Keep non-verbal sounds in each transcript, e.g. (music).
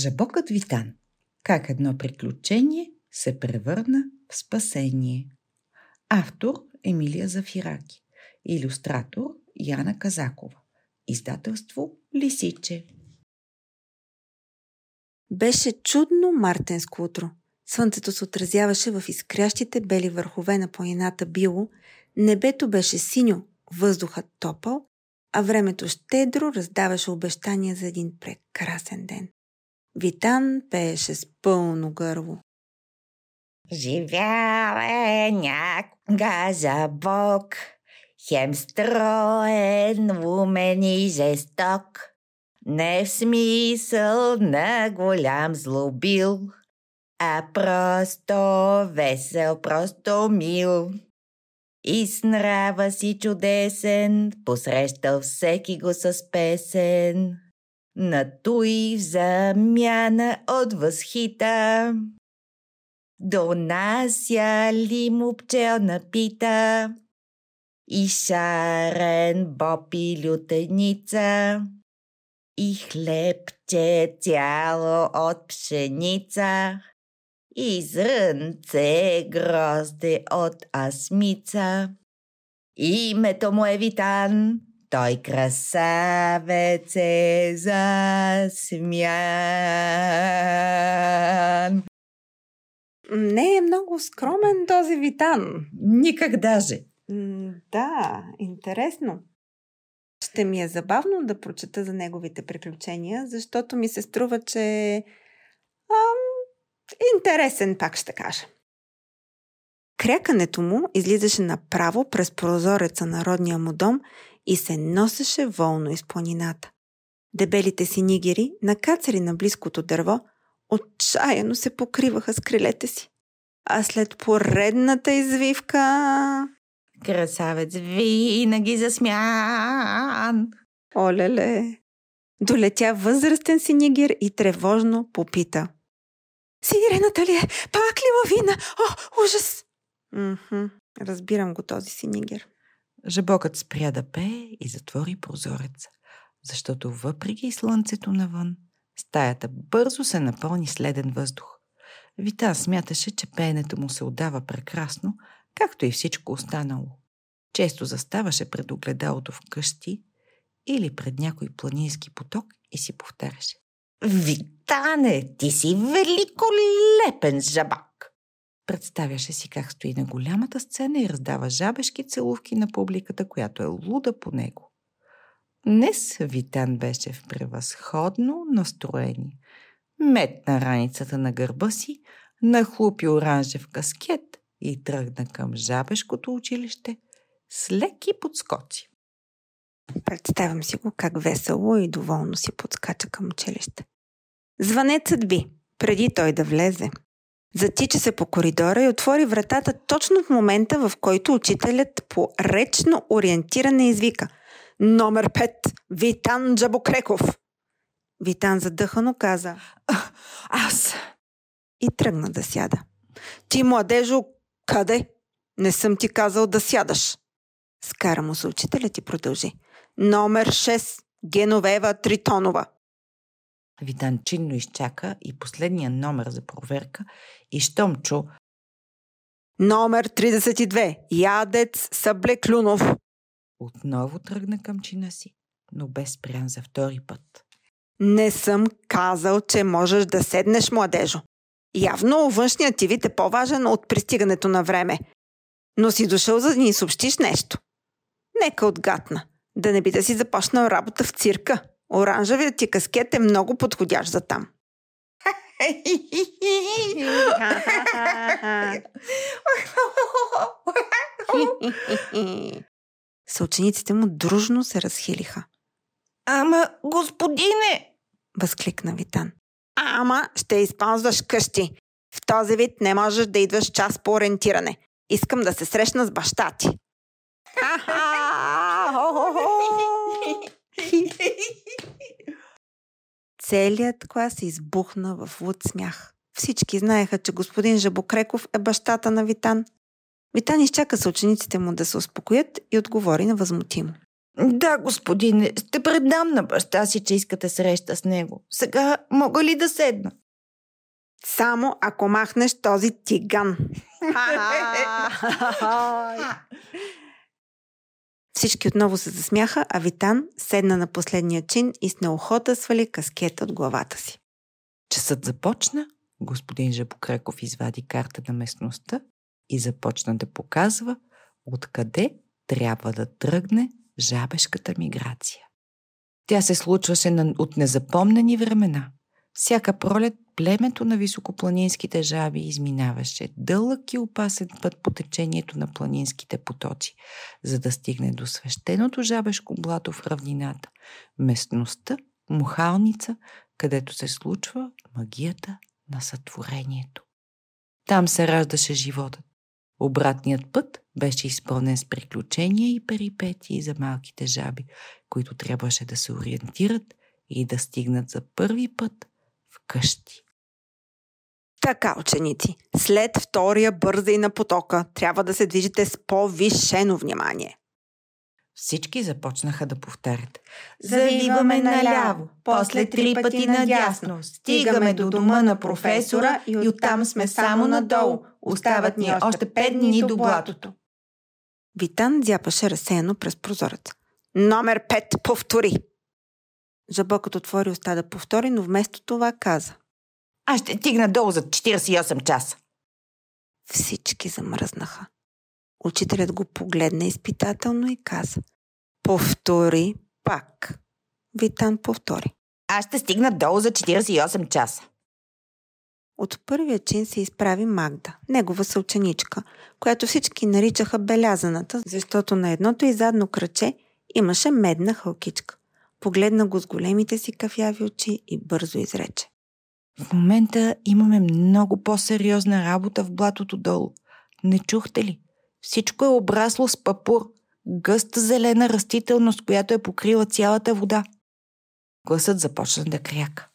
Жабокът Витан. Как едно приключение се превърна в спасение. Автор Емилия Зафираки. Илюстратор Яна Казакова. Издателство Лисиче. Беше чудно мартенско утро. Слънцето се отразяваше в изкрящите бели върхове на планината Било, небето беше синьо, въздухът топъл, а времето щедро раздаваше обещания за един прекрасен ден. Витан пееше с пълно гърло. Живял е някога за Бог, хем строен, умен и жесток, не в смисъл на голям злобил, а просто весел, просто мил. И с нрава си чудесен, посрещал всеки го с песен. На той замяна от възхита. Донася ли му пчелна пита и шарен боб и лютеница и хлебче цяло от пшеница и зрънце грозде от асмица. Името му е Витан, той красавец е засмян. Не е много скромен този Витан. Никак даже. Да, интересно. Ще ми е забавно да прочета за неговите приключения, защото ми се струва, че ам, интересен, пак ще кажа. Крякането му излизаше направо през прозореца на родния му дом и се носеше волно из планината. Дебелите си нигери, накацали на близкото дърво, отчаяно се покриваха с крилете си. А след поредната извивка... Красавец винаги засмян. Олеле! Долетя възрастен си нигер и тревожно попита. Сирената ли е? Пак ли лавина? О, ужас! Мхм, разбирам го този си нигер. Жабокът спря да пее и затвори прозореца, защото въпреки слънцето навън, стаята бързо се напълни с леден въздух. Витан смяташе, че пеенето му се отдава прекрасно, както и всичко останало. Често заставаше пред огледалото в къщи или пред някой планински поток и си повтаряше. Витане, ти си великолепен жабак. Представяше си как стои на голямата сцена и раздава жабешки целувки на публиката, която е луда по него. Днес Витан беше в превъзходно настроение. Метна раницата на гърба си, нахлупи оранжев каскет и тръгна към жабешкото училище с леки подскоци. Представям си го как весело и доволно си подскача към училище. Звънецът би, преди той да влезе. Затича се по коридора и отвори вратата точно в момента, в който учителят по речно ориентиране извика Номер 5. Витан Джабокреков. Витан задъхано каза (laughs) Аз! и тръгна да сяда. Ти, младежо, къде? Не съм ти казал да сядаш. Скара му се учителят и продължи. Номер 6. Геновева Тритонова. Витан чинно изчака и последния номер за проверка и щом чу Номер 32. Ядец Съблеклюнов. отново тръгна към чина си, но без спрян за втори път. Не съм казал, че можеш да седнеш, младежо. Явно външният ти вид е по-важен от пристигането на време. Но си дошъл за да ни съобщиш нещо. Нека отгатна. Да не би да си започнал работа в цирка. Оранжевият ти каскет е много подходящ за там. (laughs) Съучениците му дружно се разхилиха. Ама, господине! Възкликна Витан. Ама ще използваш къщи. В този вид не можеш да идваш час по ориентиране. Искам да се срещна с баща ти. Целият клас избухна в луд смях. Всички знаеха, че господин Жабокреков е бащата на Витан. Витан изчака с учениците му да се успокоят и отговори на възмутимо. Да, господине, ще предам на баща си, че искате среща с него. Сега мога ли да седна? Само ако махнеш този тиган. (laughs) (laughs) Всички отново се засмяха, а Витан седна на последния чин и с неохота свали каскета от главата си. Часът започна, господин Жабокреков извади карта на местността и започна да показва откъде трябва да тръгне жабешката миграция. Тя се случваше от незапомнени времена. Всяка пролет племето на високопланинските жаби изминаваше дълъг и опасен път по течението на планинските потоци, за да стигне до свещеното жабешко блато в равнината, местността, мухалница, където се случва магията на сътворението. Там се раждаше животът. Обратният път беше изпълнен с приключения и перипетии за малките жаби, които трябваше да се ориентират и да стигнат за първи път в къщи. Така, ученици, след втория бърза и на потока трябва да се движите с по-вишено внимание. Всички започнаха да повтарят. Завиваме наляво, после три пъти надясно. Стигаме до дома на професора и оттам сме само надолу. Остават ни още пет дни до блатото. Витан зяпаше разсеяно през прозорец. Номер пет, повтори! Жабокът отвори уста да повтори, но вместо това каза. Аз ще стигна долу за 48 часа. Всички замръзнаха. Учителят го погледна изпитателно и каза. Повтори пак. Витан повтори. Аз ще стигна долу за 48 часа. От първия чин се изправи Магда, негова съученичка, която всички наричаха белязаната, защото на едното и задно кръче имаше медна хълкичка. Погледна го с големите си кафяви очи и бързо изрече. В момента имаме много по-сериозна работа в блатото долу. Не чухте ли? Всичко е обрасло с папур, гъста зелена растителност, която е покрила цялата вода. Гласът започна да кряка.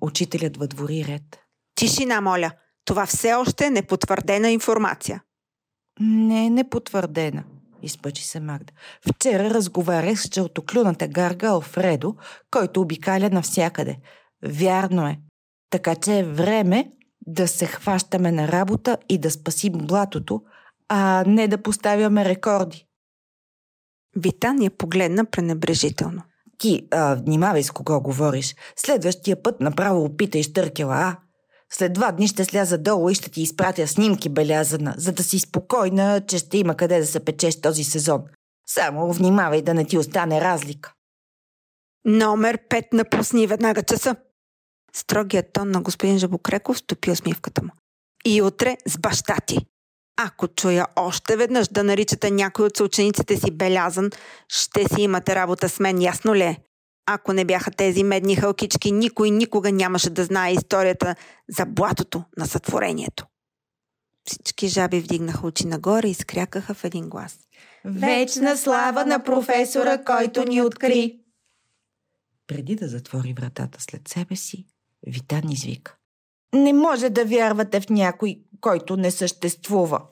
Учителят въдвори ред. Тишина, моля! Това все още е непотвърдена информация. Не е непотвърдена, изпъчи се Магда. Вчера разговарях с жълтоклюната гарга Алфредо, който обикаля навсякъде. Вярно е. Така че е време да се хващаме на работа и да спасим блатото, а не да поставяме рекорди. Витан я погледна пренебрежително. Ти, а, внимавай с кого говориш. Следващия път направо опитай штъркела, а? След два дни ще сляза долу и ще ти изпратя снимки белязана, за да си спокойна, че ще има къде да се печеш този сезон. Само внимавай да не ти остане разлика. Номер 5 напусни веднага часа. Строгият тон на господин Жабокреков стопи усмивката му. И утре с баща ти. Ако чуя още веднъж да наричате някой от съучениците си белязан, ще си имате работа с мен, ясно ли е? Ако не бяха тези медни хълкички, никой никога нямаше да знае историята за блатото на сътворението. Всички жаби вдигнаха очи нагоре и скрякаха в един глас. Вечна слава на професора, който ни откри. Преди да затвори вратата след себе си, Витан извика. Не може да вярвате в някой, който не съществува.